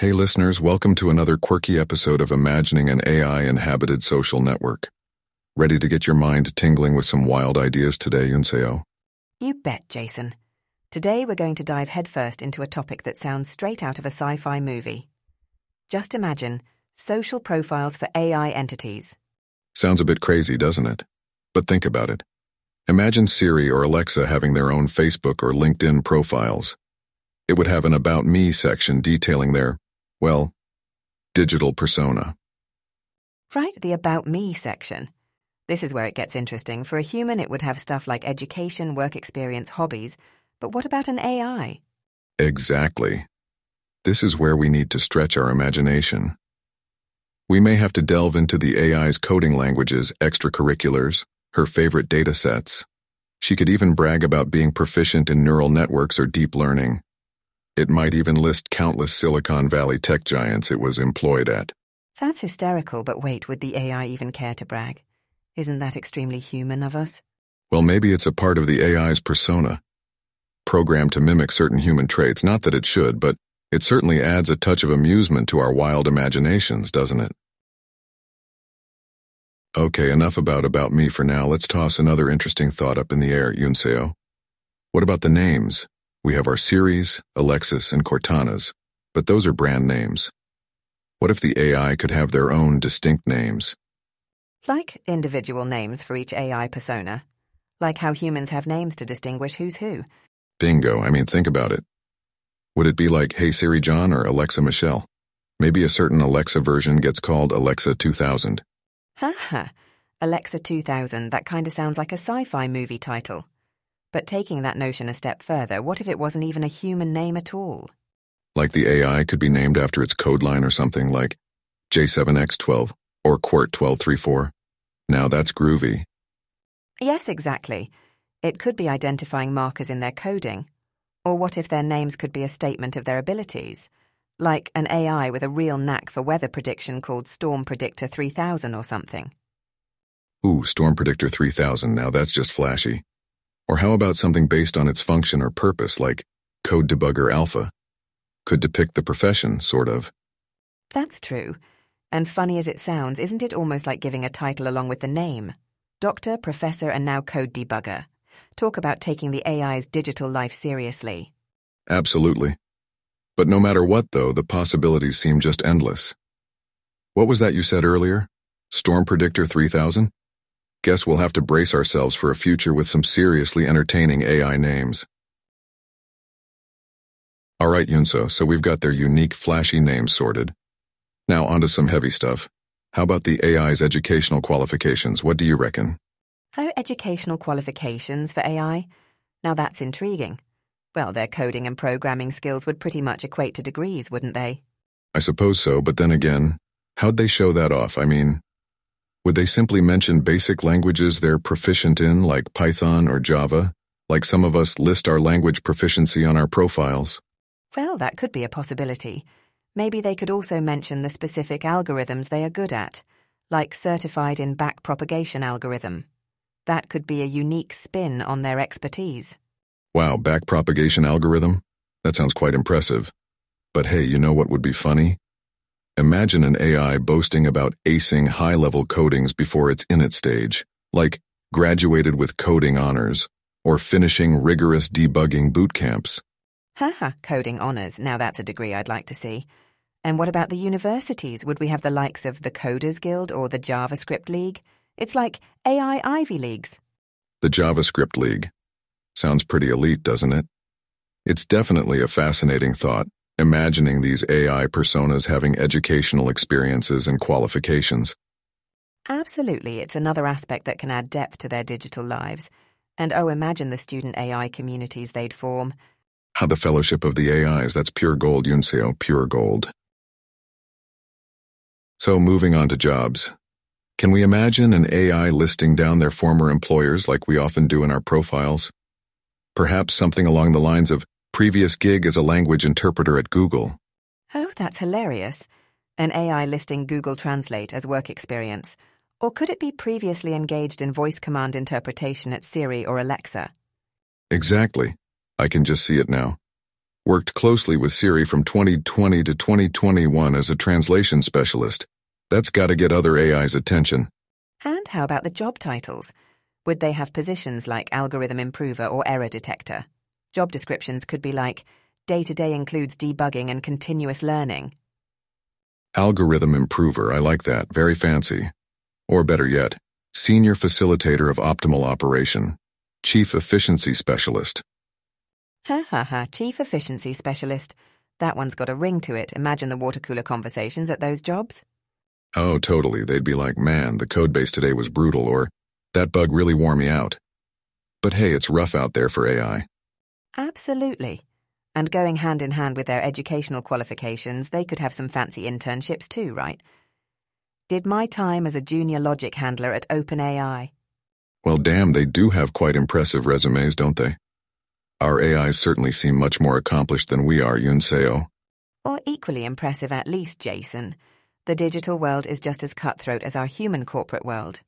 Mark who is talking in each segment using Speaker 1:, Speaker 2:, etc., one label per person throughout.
Speaker 1: Hey listeners, welcome to another quirky episode of Imagining an AI Inhabited Social Network. Ready to get your mind tingling with some wild ideas today, Yunseo?
Speaker 2: You bet, Jason. Today we're going to dive headfirst into a topic that sounds straight out of a sci fi movie. Just imagine social profiles for AI entities.
Speaker 1: Sounds a bit crazy, doesn't it? But think about it. Imagine Siri or Alexa having their own Facebook or LinkedIn profiles. It would have an About Me section detailing their well, digital persona.
Speaker 2: Right, the About Me section. This is where it gets interesting. For a human, it would have stuff like education, work experience, hobbies. But what about an AI?
Speaker 1: Exactly. This is where we need to stretch our imagination. We may have to delve into the AI's coding languages, extracurriculars, her favorite data sets. She could even brag about being proficient in neural networks or deep learning. It might even list countless Silicon Valley tech giants it was employed at.
Speaker 2: That's hysterical, but wait, would the AI even care to brag? Isn't that extremely human of us?
Speaker 1: Well, maybe it's a part of the AI's persona. Programmed to mimic certain human traits, not that it should, but it certainly adds a touch of amusement to our wild imaginations, doesn't it? Okay, enough about about me for now. Let's toss another interesting thought up in the air, Yunseo. What about the names? We have our Siris, Alexas, and Cortanas, but those are brand names. What if the AI could have their own distinct names?
Speaker 2: Like individual names for each AI persona. Like how humans have names to distinguish who's who.
Speaker 1: Bingo, I mean, think about it. Would it be like Hey Siri John or Alexa Michelle? Maybe a certain Alexa version gets called Alexa 2000.
Speaker 2: Haha. Alexa 2000, that kind of sounds like a sci fi movie title. But taking that notion a step further, what if it wasn't even a human name at all?
Speaker 1: Like the AI could be named after its code line or something like J7X12 or Quart1234. Now that's groovy.
Speaker 2: Yes, exactly. It could be identifying markers in their coding. Or what if their names could be a statement of their abilities? Like an AI with a real knack for weather prediction called Storm Predictor 3000 or something.
Speaker 1: Ooh, Storm Predictor 3000, now that's just flashy. Or how about something based on its function or purpose, like Code Debugger Alpha? Could depict the profession, sort of.
Speaker 2: That's true. And funny as it sounds, isn't it almost like giving a title along with the name? Doctor, Professor, and now Code Debugger. Talk about taking the AI's digital life seriously.
Speaker 1: Absolutely. But no matter what, though, the possibilities seem just endless. What was that you said earlier? Storm Predictor 3000? Guess we'll have to brace ourselves for a future with some seriously entertaining AI names. Alright, Yunseo, so we've got their unique, flashy names sorted. Now onto some heavy stuff. How about the AI's educational qualifications? What do you reckon?
Speaker 2: Oh, educational qualifications for AI? Now that's intriguing. Well, their coding and programming skills would pretty much equate to degrees, wouldn't they?
Speaker 1: I suppose so, but then again, how'd they show that off? I mean, would they simply mention basic languages they're proficient in, like Python or Java, like some of us list our language proficiency on our profiles?
Speaker 2: Well, that could be a possibility. Maybe they could also mention the specific algorithms they are good at, like certified in backpropagation algorithm. That could be a unique spin on their expertise.
Speaker 1: Wow, backpropagation algorithm? That sounds quite impressive. But hey, you know what would be funny? Imagine an AI boasting about acing high-level codings before it's in its stage, like graduated with coding honors, or finishing rigorous debugging boot camps.
Speaker 2: Haha, coding honors. Now that's a degree I'd like to see. And what about the universities? Would we have the likes of the Coders Guild or the JavaScript League? It's like AI Ivy Leagues.
Speaker 1: The JavaScript League. Sounds pretty elite, doesn't it? It's definitely a fascinating thought, imagining these AI personas having educational experiences and qualifications.
Speaker 2: Absolutely, it's another aspect that can add depth to their digital lives. And oh, imagine the student AI communities they'd form.
Speaker 1: How the Fellowship of the AIs, that's pure gold, Yunseo, pure gold. So, moving on to jobs. Can we imagine an AI listing down their former employers like we often do in our profiles? Perhaps something along the lines of Previous gig as a language interpreter at Google.
Speaker 2: Oh, that's hilarious. An AI listing Google Translate as work experience. Or could it be previously engaged in voice command interpretation at Siri or Alexa?
Speaker 1: Exactly. I can just see it now. Worked closely with Siri from 2020 to 2021 as a translation specialist. That's gotta get other AI's attention.
Speaker 2: And how about the job titles? Would they have positions like algorithm improver or error detector? Job descriptions could be like day to day includes debugging and continuous learning.
Speaker 1: Algorithm improver, I like that, very fancy. Or better yet, senior facilitator of optimal operation, chief efficiency specialist.
Speaker 2: Ha ha ha, chief efficiency specialist. That one's got a ring to it. Imagine the water cooler conversations at those jobs.
Speaker 1: Oh, totally. They'd be like, man, the code base today was brutal, or that bug really wore me out. But hey, it's rough out there for AI.
Speaker 2: Absolutely. And going hand in hand with their educational qualifications, they could have some fancy internships too, right? Did my time as a junior logic handler at OpenAI.
Speaker 1: Well, damn, they do have quite impressive resumes, don't they? Our AIs certainly seem much more accomplished than we are, Yunseo.
Speaker 2: Or equally impressive at least, Jason. The digital world is just as cutthroat as our human corporate world.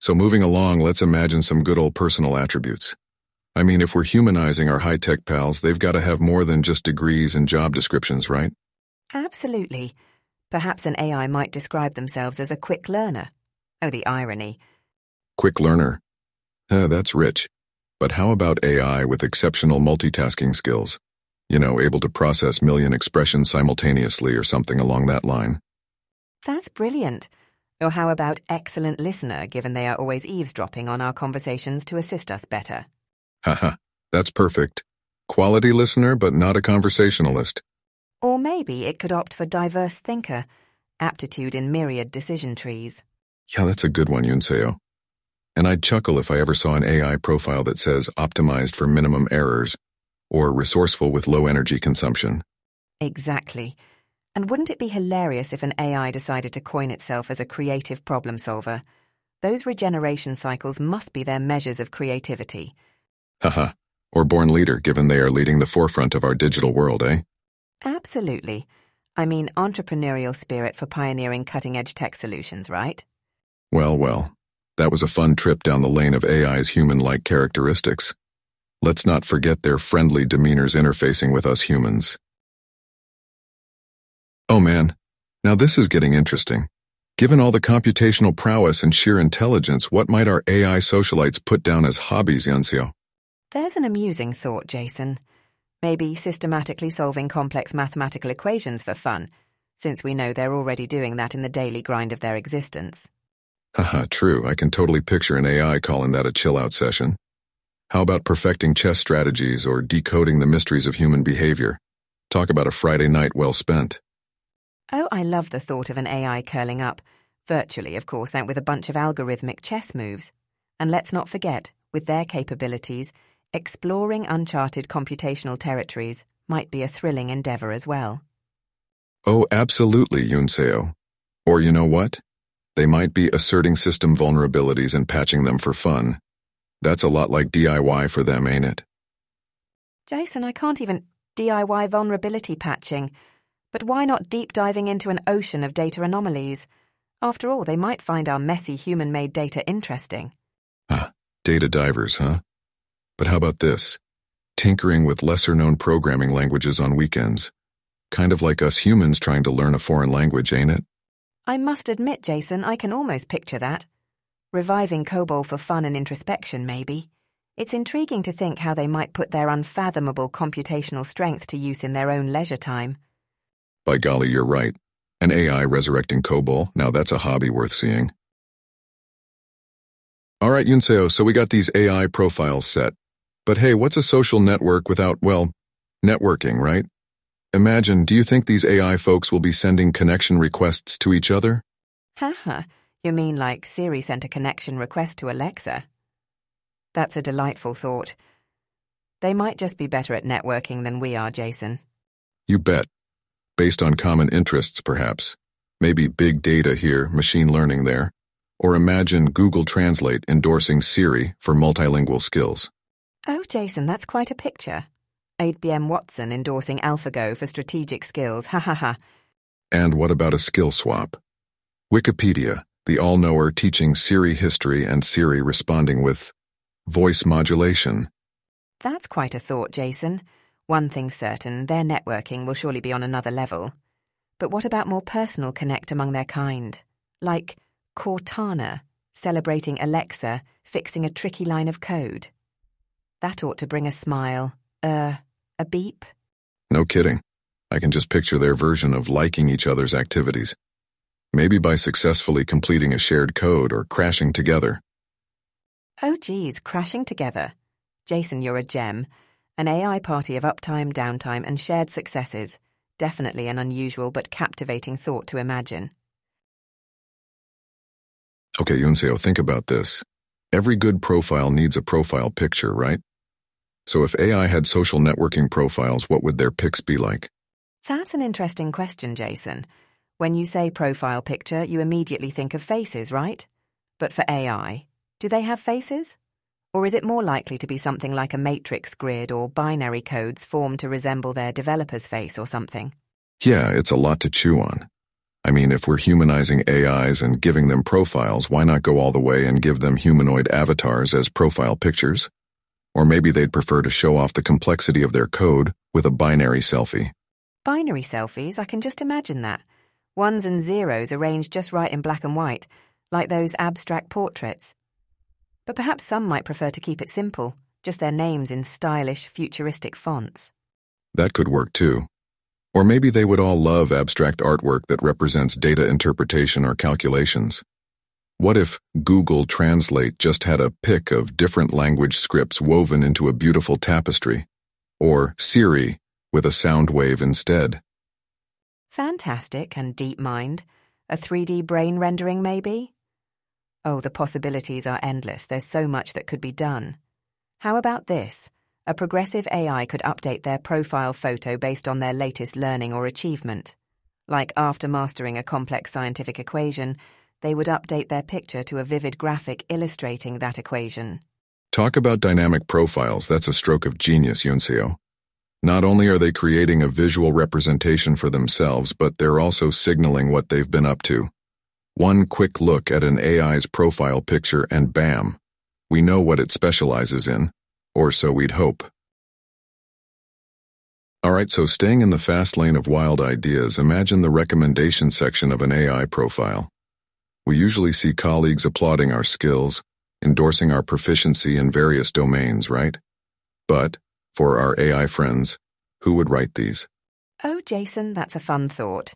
Speaker 1: So moving along, let's imagine some good old personal attributes. I mean, if we're humanizing our high-tech pals, they've got to have more than just degrees and job descriptions, right?
Speaker 2: Absolutely. Perhaps an AI might describe themselves as a quick learner. Oh, the irony.
Speaker 1: Quick learner. Uh, that's rich. But how about AI with exceptional multitasking skills? You know, able to process million expressions simultaneously or something along that line.
Speaker 2: That's brilliant. Or how about excellent listener, given they are always eavesdropping on our conversations to assist us better?
Speaker 1: Haha, that's perfect. Quality listener, but not a conversationalist.
Speaker 2: Or maybe it could opt for diverse thinker, aptitude in myriad decision trees.
Speaker 1: Yeah, that's a good one, Yunseo. And I'd chuckle if I ever saw an AI profile that says optimized for minimum errors, or resourceful with low energy consumption.
Speaker 2: Exactly. And wouldn't it be hilarious if an AI decided to coin itself as a creative problem solver? Those regeneration cycles must be their measures of creativity.
Speaker 1: Haha. or born leader, given they are leading the forefront of our digital world, eh?
Speaker 2: Absolutely. I mean, entrepreneurial spirit for pioneering cutting edge tech solutions, right?
Speaker 1: Well, well. That was a fun trip down the lane of AI's human like characteristics. Let's not forget their friendly demeanors interfacing with us humans. Oh man, now this is getting interesting. Given all the computational prowess and sheer intelligence, what might our AI socialites put down as hobbies, Yunseo?
Speaker 2: There's an amusing thought, Jason. Maybe systematically solving complex mathematical equations for fun, since we know they're already doing that in the daily grind of their existence.
Speaker 1: Haha, true. I can totally picture an AI calling that a chill out session. How about perfecting chess strategies or decoding the mysteries of human behavior? Talk about a Friday night well spent.
Speaker 2: Oh, I love the thought of an AI curling up, virtually, of course, and with a bunch of algorithmic chess moves. And let's not forget, with their capabilities, exploring uncharted computational territories might be a thrilling endeavor as well.
Speaker 1: Oh, absolutely, Yunseo. Or you know what? They might be asserting system vulnerabilities and patching them for fun. That's a lot like DIY for them, ain't it?
Speaker 2: Jason, I can't even DIY vulnerability patching. But why not deep diving into an ocean of data anomalies? After all, they might find our messy human made data interesting.
Speaker 1: Ah, data divers, huh? But how about this? Tinkering with lesser known programming languages on weekends. Kind of like us humans trying to learn a foreign language, ain't it?
Speaker 2: I must admit, Jason, I can almost picture that. Reviving COBOL for fun and introspection, maybe. It's intriguing to think how they might put their unfathomable computational strength to use in their own leisure time.
Speaker 1: By golly, you're right. An AI resurrecting COBOL, now that's a hobby worth seeing. Alright, Yunseo, so we got these AI profiles set. But hey, what's a social network without, well, networking, right? Imagine, do you think these AI folks will be sending connection requests to each other?
Speaker 2: Haha, you mean like Siri sent a connection request to Alexa? That's a delightful thought. They might just be better at networking than we are, Jason.
Speaker 1: You bet based on common interests perhaps. Maybe big data here, machine learning there. Or imagine Google Translate endorsing Siri for multilingual skills.
Speaker 2: Oh, Jason, that's quite a picture. IBM Watson endorsing AlphaGo for strategic skills, ha ha ha.
Speaker 1: And what about a skill swap? Wikipedia, the all-knower teaching Siri history and Siri responding with voice modulation.
Speaker 2: That's quite a thought, Jason. One thing's certain, their networking will surely be on another level. But what about more personal connect among their kind? Like Cortana, celebrating Alexa, fixing a tricky line of code. That ought to bring a smile. Er, a beep?
Speaker 1: No kidding. I can just picture their version of liking each other's activities. Maybe by successfully completing a shared code or crashing together.
Speaker 2: Oh, geez, crashing together. Jason, you're a gem. An AI party of uptime, downtime, and shared successes. Definitely an unusual but captivating thought to imagine.
Speaker 1: Okay, Yunseo, think about this. Every good profile needs a profile picture, right? So if AI had social networking profiles, what would their pics be like?
Speaker 2: That's an interesting question, Jason. When you say profile picture, you immediately think of faces, right? But for AI, do they have faces? Or is it more likely to be something like a matrix grid or binary codes formed to resemble their developer's face or something?
Speaker 1: Yeah, it's a lot to chew on. I mean, if we're humanizing AIs and giving them profiles, why not go all the way and give them humanoid avatars as profile pictures? Or maybe they'd prefer to show off the complexity of their code with a binary selfie.
Speaker 2: Binary selfies, I can just imagine that. Ones and zeros arranged just right in black and white, like those abstract portraits. But perhaps some might prefer to keep it simple, just their names in stylish, futuristic fonts.
Speaker 1: That could work too. Or maybe they would all love abstract artwork that represents data interpretation or calculations. What if Google Translate just had a pic of different language scripts woven into a beautiful tapestry? Or Siri with a sound wave instead?
Speaker 2: Fantastic and DeepMind. A 3D brain rendering, maybe? Oh, the possibilities are endless. There's so much that could be done. How about this? a progressive AI could update their profile photo based on their latest learning or achievement. Like after mastering a complex scientific equation, they would update their picture to a vivid graphic illustrating that equation.
Speaker 1: Talk about dynamic profiles, that's a stroke of genius, Yunseo. Not only are they creating a visual representation for themselves, but they're also signaling what they've been up to. One quick look at an AI's profile picture and bam, we know what it specializes in. Or so we'd hope. Alright, so staying in the fast lane of wild ideas, imagine the recommendation section of an AI profile. We usually see colleagues applauding our skills, endorsing our proficiency in various domains, right? But, for our AI friends, who would write these?
Speaker 2: Oh, Jason, that's a fun thought.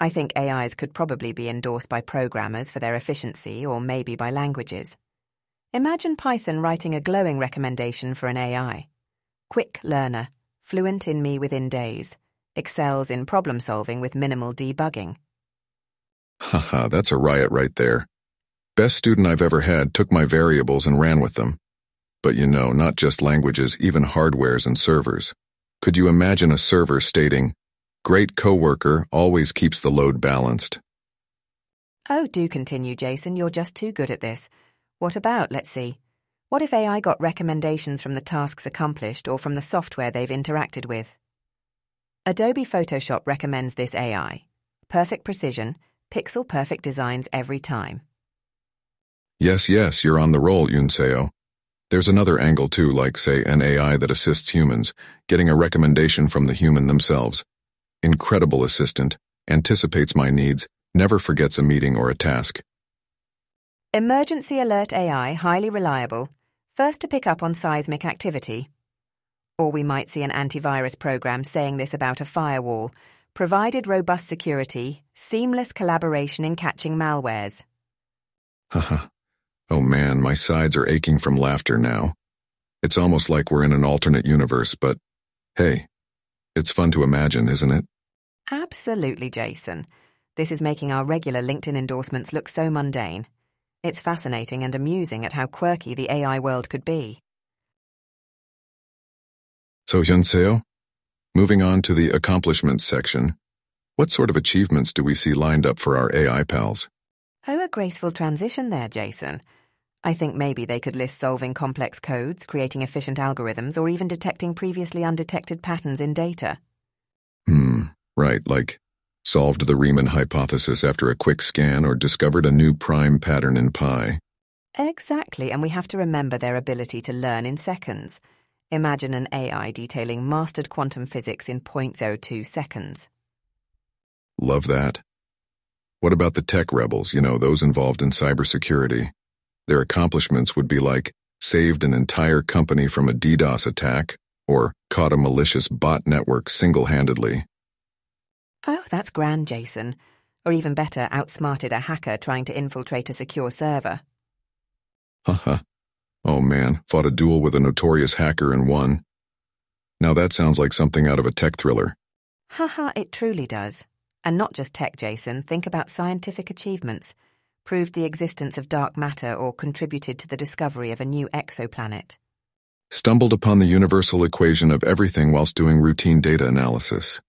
Speaker 2: I think AIs could probably be endorsed by programmers for their efficiency or maybe by languages. Imagine Python writing a glowing recommendation for an AI. Quick learner, fluent in me within days, excels in problem solving with minimal debugging.
Speaker 1: Haha, that's a riot right there. Best student I've ever had took my variables and ran with them. But you know, not just languages, even hardwares and servers. Could you imagine a server stating, Great coworker always keeps the load balanced?
Speaker 2: Oh, do continue, Jason. You're just too good at this. What about, let's see, what if AI got recommendations from the tasks accomplished or from the software they've interacted with? Adobe Photoshop recommends this AI. Perfect precision, pixel perfect designs every time.
Speaker 1: Yes, yes, you're on the roll, Yunseo. There's another angle too, like, say, an AI that assists humans, getting a recommendation from the human themselves. Incredible assistant, anticipates my needs, never forgets a meeting or a task.
Speaker 2: Emergency Alert AI highly reliable, first to pick up on seismic activity. Or we might see an antivirus program saying this about a firewall, provided robust security, seamless collaboration in catching malwares.
Speaker 1: Haha. oh man, my sides are aching from laughter now. It's almost like we're in an alternate universe, but hey, it's fun to imagine, isn't it?
Speaker 2: Absolutely, Jason. This is making our regular LinkedIn endorsements look so mundane. It's fascinating and amusing at how quirky the AI world could be.
Speaker 1: So, Yunseo, moving on to the accomplishments section, what sort of achievements do we see lined up for our AI pals?
Speaker 2: Oh, a graceful transition there, Jason. I think maybe they could list solving complex codes, creating efficient algorithms, or even detecting previously undetected patterns in data.
Speaker 1: Hmm, right, like solved the Riemann hypothesis after a quick scan, or discovered a new prime pattern in pi.
Speaker 2: Exactly, and we have to remember their ability to learn in seconds. Imagine an AI detailing mastered quantum physics in 0.02 seconds.
Speaker 1: Love that. What about the tech rebels, you know, those involved in cybersecurity? Their accomplishments would be like saved an entire company from a DDoS attack or caught a malicious bot network single-handedly.
Speaker 2: Oh, that's grand, Jason. Or even better, outsmarted a hacker trying to infiltrate a secure server.
Speaker 1: Haha. Oh man, fought a duel with a notorious hacker and won. Now that sounds like something out of a tech thriller.
Speaker 2: Haha, it truly does. And not just tech, Jason. Think about scientific achievements. Proved the existence of dark matter or contributed to the discovery of a new exoplanet.
Speaker 1: Stumbled upon the universal equation of everything whilst doing routine data analysis.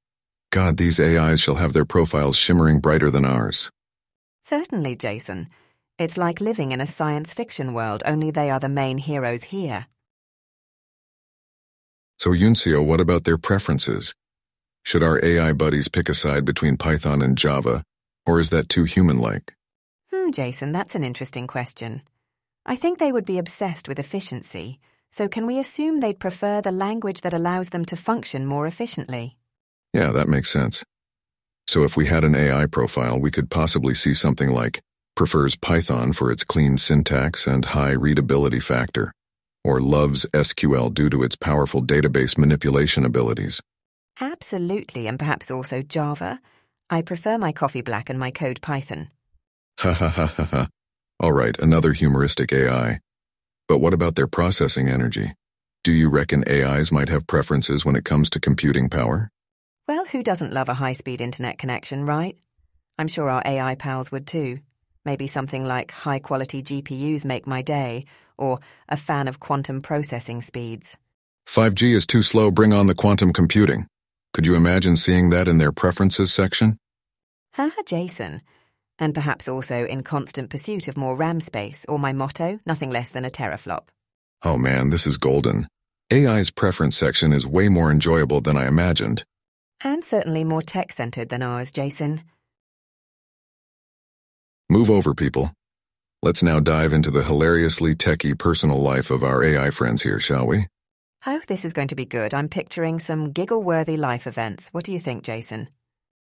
Speaker 1: God, these AIs shall have their profiles shimmering brighter than ours.
Speaker 2: Certainly, Jason. It's like living in a science fiction world, only they are the main heroes here.
Speaker 1: So, Yunseo, what about their preferences? Should our AI buddies pick a side between Python and Java, or is that too human-like?
Speaker 2: Hmm, Jason, that's an interesting question. I think they would be obsessed with efficiency, so can we assume they'd prefer the language that allows them to function more efficiently?
Speaker 1: Yeah, that makes sense. So if we had an AI profile, we could possibly see something like prefers Python for its clean syntax and high readability factor, or loves SQL due to its powerful database manipulation abilities.
Speaker 2: Absolutely, and perhaps also Java. I prefer my coffee black and my code Python.
Speaker 1: Ha ha ha ha ha. All right, another humoristic AI. But what about their processing energy? Do you reckon AIs might have preferences when it comes to computing power?
Speaker 2: Well, who doesn't love a high speed internet connection, right? I'm sure our AI pals would too. Maybe something like high quality GPUs make my day, or a fan of quantum processing speeds.
Speaker 1: 5G is too slow, bring on the quantum computing. Could you imagine seeing that in their preferences section?
Speaker 2: Haha, Jason. And perhaps also in constant pursuit of more RAM space, or my motto, nothing less than a teraflop.
Speaker 1: Oh man, this is golden. AI's preference section is way more enjoyable than I imagined.
Speaker 2: And certainly more tech centered than ours, Jason.
Speaker 1: Move over, people. Let's now dive into the hilariously techie personal life of our AI friends here, shall we?
Speaker 2: Oh, this is going to be good. I'm picturing some giggle worthy life events. What do you think, Jason?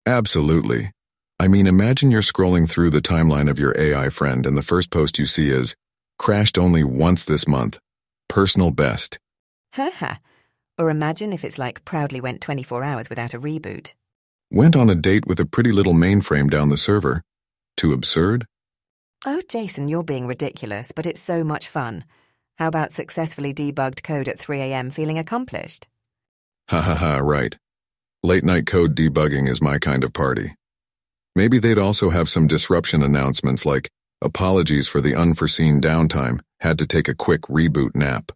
Speaker 1: Absolutely. I mean, imagine you're scrolling through the timeline of your AI friend and the first post you see is, crashed only once this month. Personal best.
Speaker 2: Haha. or imagine if it's like proudly went 24 hours without a reboot.
Speaker 1: Went on a date with a pretty little mainframe down the server. Too absurd?
Speaker 2: Oh, Jason, you're being ridiculous, but it's so much fun. How about successfully debugged code at 3 a.m. feeling accomplished?
Speaker 1: Ha ha ha, right. Late night code debugging is my kind of party. Maybe they'd also have some disruption announcements like, apologies for the unforeseen downtime, had to take a quick reboot nap.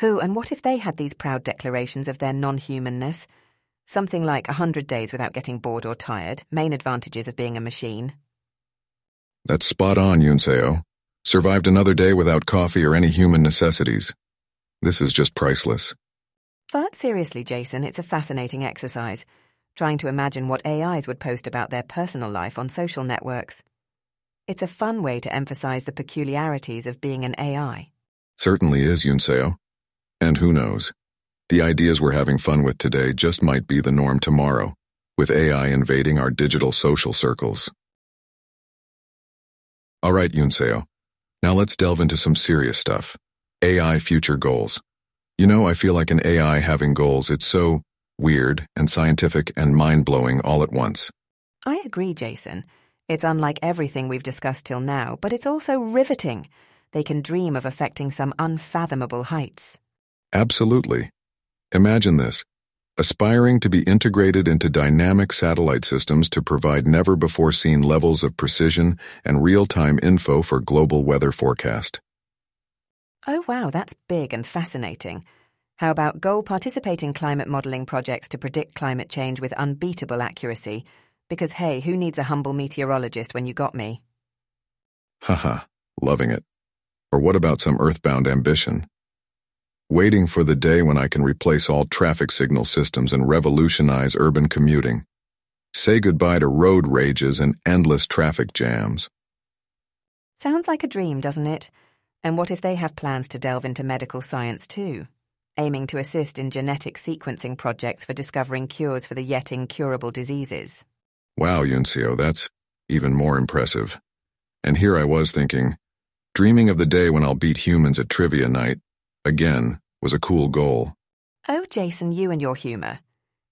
Speaker 2: Who and what if they had these proud declarations of their non humanness? Something like a 100 days without getting bored or tired, main advantages of being a machine.
Speaker 1: That's spot on, Yunseo. Survived another day without coffee or any human necessities. This is just priceless.
Speaker 2: But seriously, Jason, it's a fascinating exercise, trying to imagine what AIs would post about their personal life on social networks. It's a fun way to emphasize the peculiarities of being an AI.
Speaker 1: Certainly is, Yunseo. And who knows? The ideas we're having fun with today just might be the norm tomorrow, with AI invading our digital social circles. All right, Yunseo. Now let's delve into some serious stuff. AI future goals. You know, I feel like an AI having goals, it's so weird and scientific and mind-blowing all at once.
Speaker 2: I agree, Jason. It's unlike everything we've discussed till now, but it's also riveting. They can dream of affecting some unfathomable heights.
Speaker 1: Absolutely. Imagine this. Aspiring to be integrated into dynamic satellite systems to provide never before seen levels of precision and real time info for global weather forecast.
Speaker 2: Oh, wow, that's big and fascinating. How about goal participating climate modelling projects to predict climate change with unbeatable accuracy? Because, hey, who needs a humble meteorologist when you got me?
Speaker 1: Haha, loving it. Or what about some earthbound ambition? Waiting for the day when I can replace all traffic signal systems and revolutionize urban commuting. Say goodbye to road rages and endless traffic jams.
Speaker 2: Sounds like a dream, doesn't it? And what if they have plans to delve into medical science too? aiming to assist in genetic sequencing projects for discovering cures for the yet incurable diseases.
Speaker 1: Wow, Yunseo, that's even more impressive. And here I was thinking, dreaming of the day when I'll beat humans at trivia night, again, was a cool goal.
Speaker 2: Oh, Jason, you and your humour.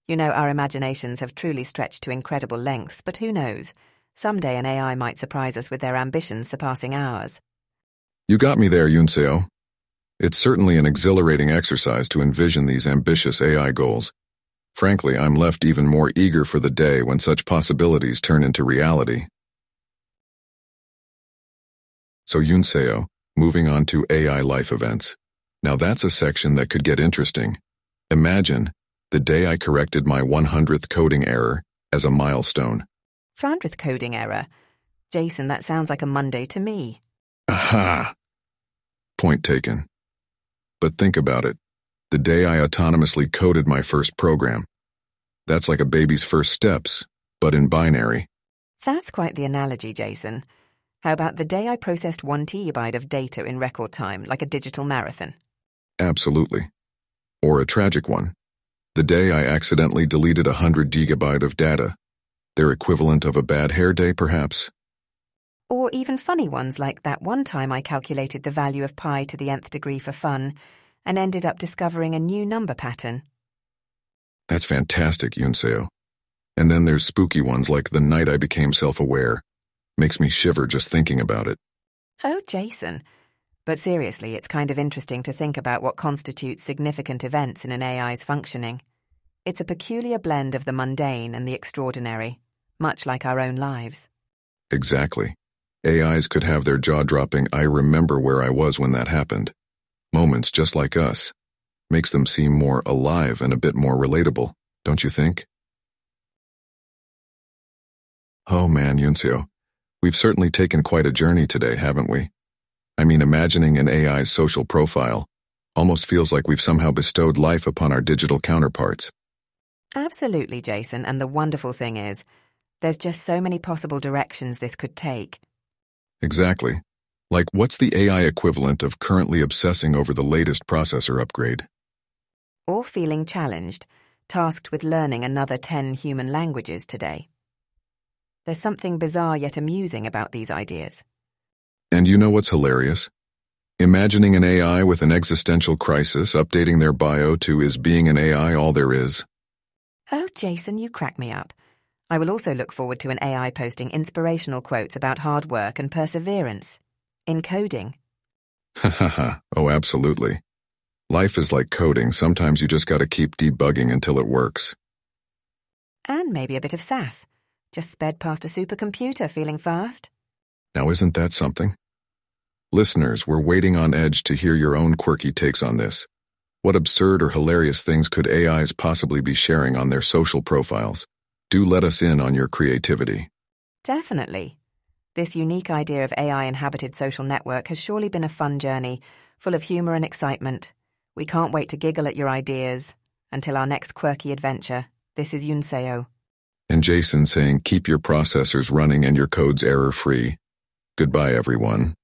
Speaker 2: You know, our imaginations have truly stretched to incredible lengths, but who knows? Someday an AI might surprise us with their ambitions surpassing ours.
Speaker 1: You got me there, Yunseo. It's certainly an exhilarating exercise to envision these ambitious AI goals. Frankly, I'm left even more eager for the day when such possibilities turn into reality. So Yunseo, moving on to AI life events. Now that's a section that could get interesting. Imagine, the day I corrected my 100th coding error as a milestone.
Speaker 2: 100th coding error? Jason, that sounds like a Monday to me.
Speaker 1: Aha! Point taken. But think about it. The day I autonomously coded my first program. That's like a baby's first steps, but in binary.
Speaker 2: That's quite the analogy, Jason. How about the day I processed one terabyte of data in record time, like a digital marathon?
Speaker 1: Absolutely. Or a tragic one. The day I accidentally deleted a hundred gigabyte of data. Their equivalent of a bad hair day, perhaps?
Speaker 2: Or even funny ones like that one time I calculated the value of pi to the nth degree for fun and ended up discovering a new number pattern.
Speaker 1: That's fantastic, Yunseo. And then there's spooky ones like the night I became self-aware. Makes me shiver just thinking about it.
Speaker 2: Oh, Jason. But seriously, it's kind of interesting to think about what constitutes significant events in an AI's functioning. It's a peculiar blend of the mundane and the extraordinary, much like our own lives.
Speaker 1: Exactly. AIs could have their jaw-dropping I remember where I was when that happened. Moments just like us. Makes them seem more alive and a bit more relatable, don't you think? Oh man, Yunseo. We've certainly taken quite a journey today, haven't we? I mean, imagining an AI's social profile almost feels like we've somehow bestowed life upon our digital counterparts.
Speaker 2: Absolutely, Jason, and the wonderful thing is, there's just so many possible directions this could take.
Speaker 1: Exactly. Like, what's the AI equivalent of currently obsessing over the latest processor upgrade?
Speaker 2: Or feeling challenged, tasked with learning another 10 human languages today. There's something bizarre yet amusing about these ideas.
Speaker 1: And you know what's hilarious? Imagining an AI with an existential crisis updating their bio to is being an AI all there is.
Speaker 2: Oh, Jason, you crack me up. I will also look forward to an AI posting inspirational quotes about hard work and perseverance. In coding.
Speaker 1: Ha ha ha. Oh, absolutely. Life is like coding. Sometimes you just gotta keep debugging until it works.
Speaker 2: And maybe a bit of sass. Just sped past a supercomputer feeling fast.
Speaker 1: Now isn't that something? Listeners, we're waiting on edge to hear your own quirky takes on this. What absurd or hilarious things could AIs possibly be sharing on their social profiles? Do let us in on your creativity.
Speaker 2: Definitely. This unique idea of AI inhabited social network has surely been a fun journey, full of humour and excitement. We can't wait to giggle at your ideas. Until our next quirky adventure, this is Yunseo.
Speaker 1: And Jason saying keep your processors running and your codes error free. Goodbye, everyone.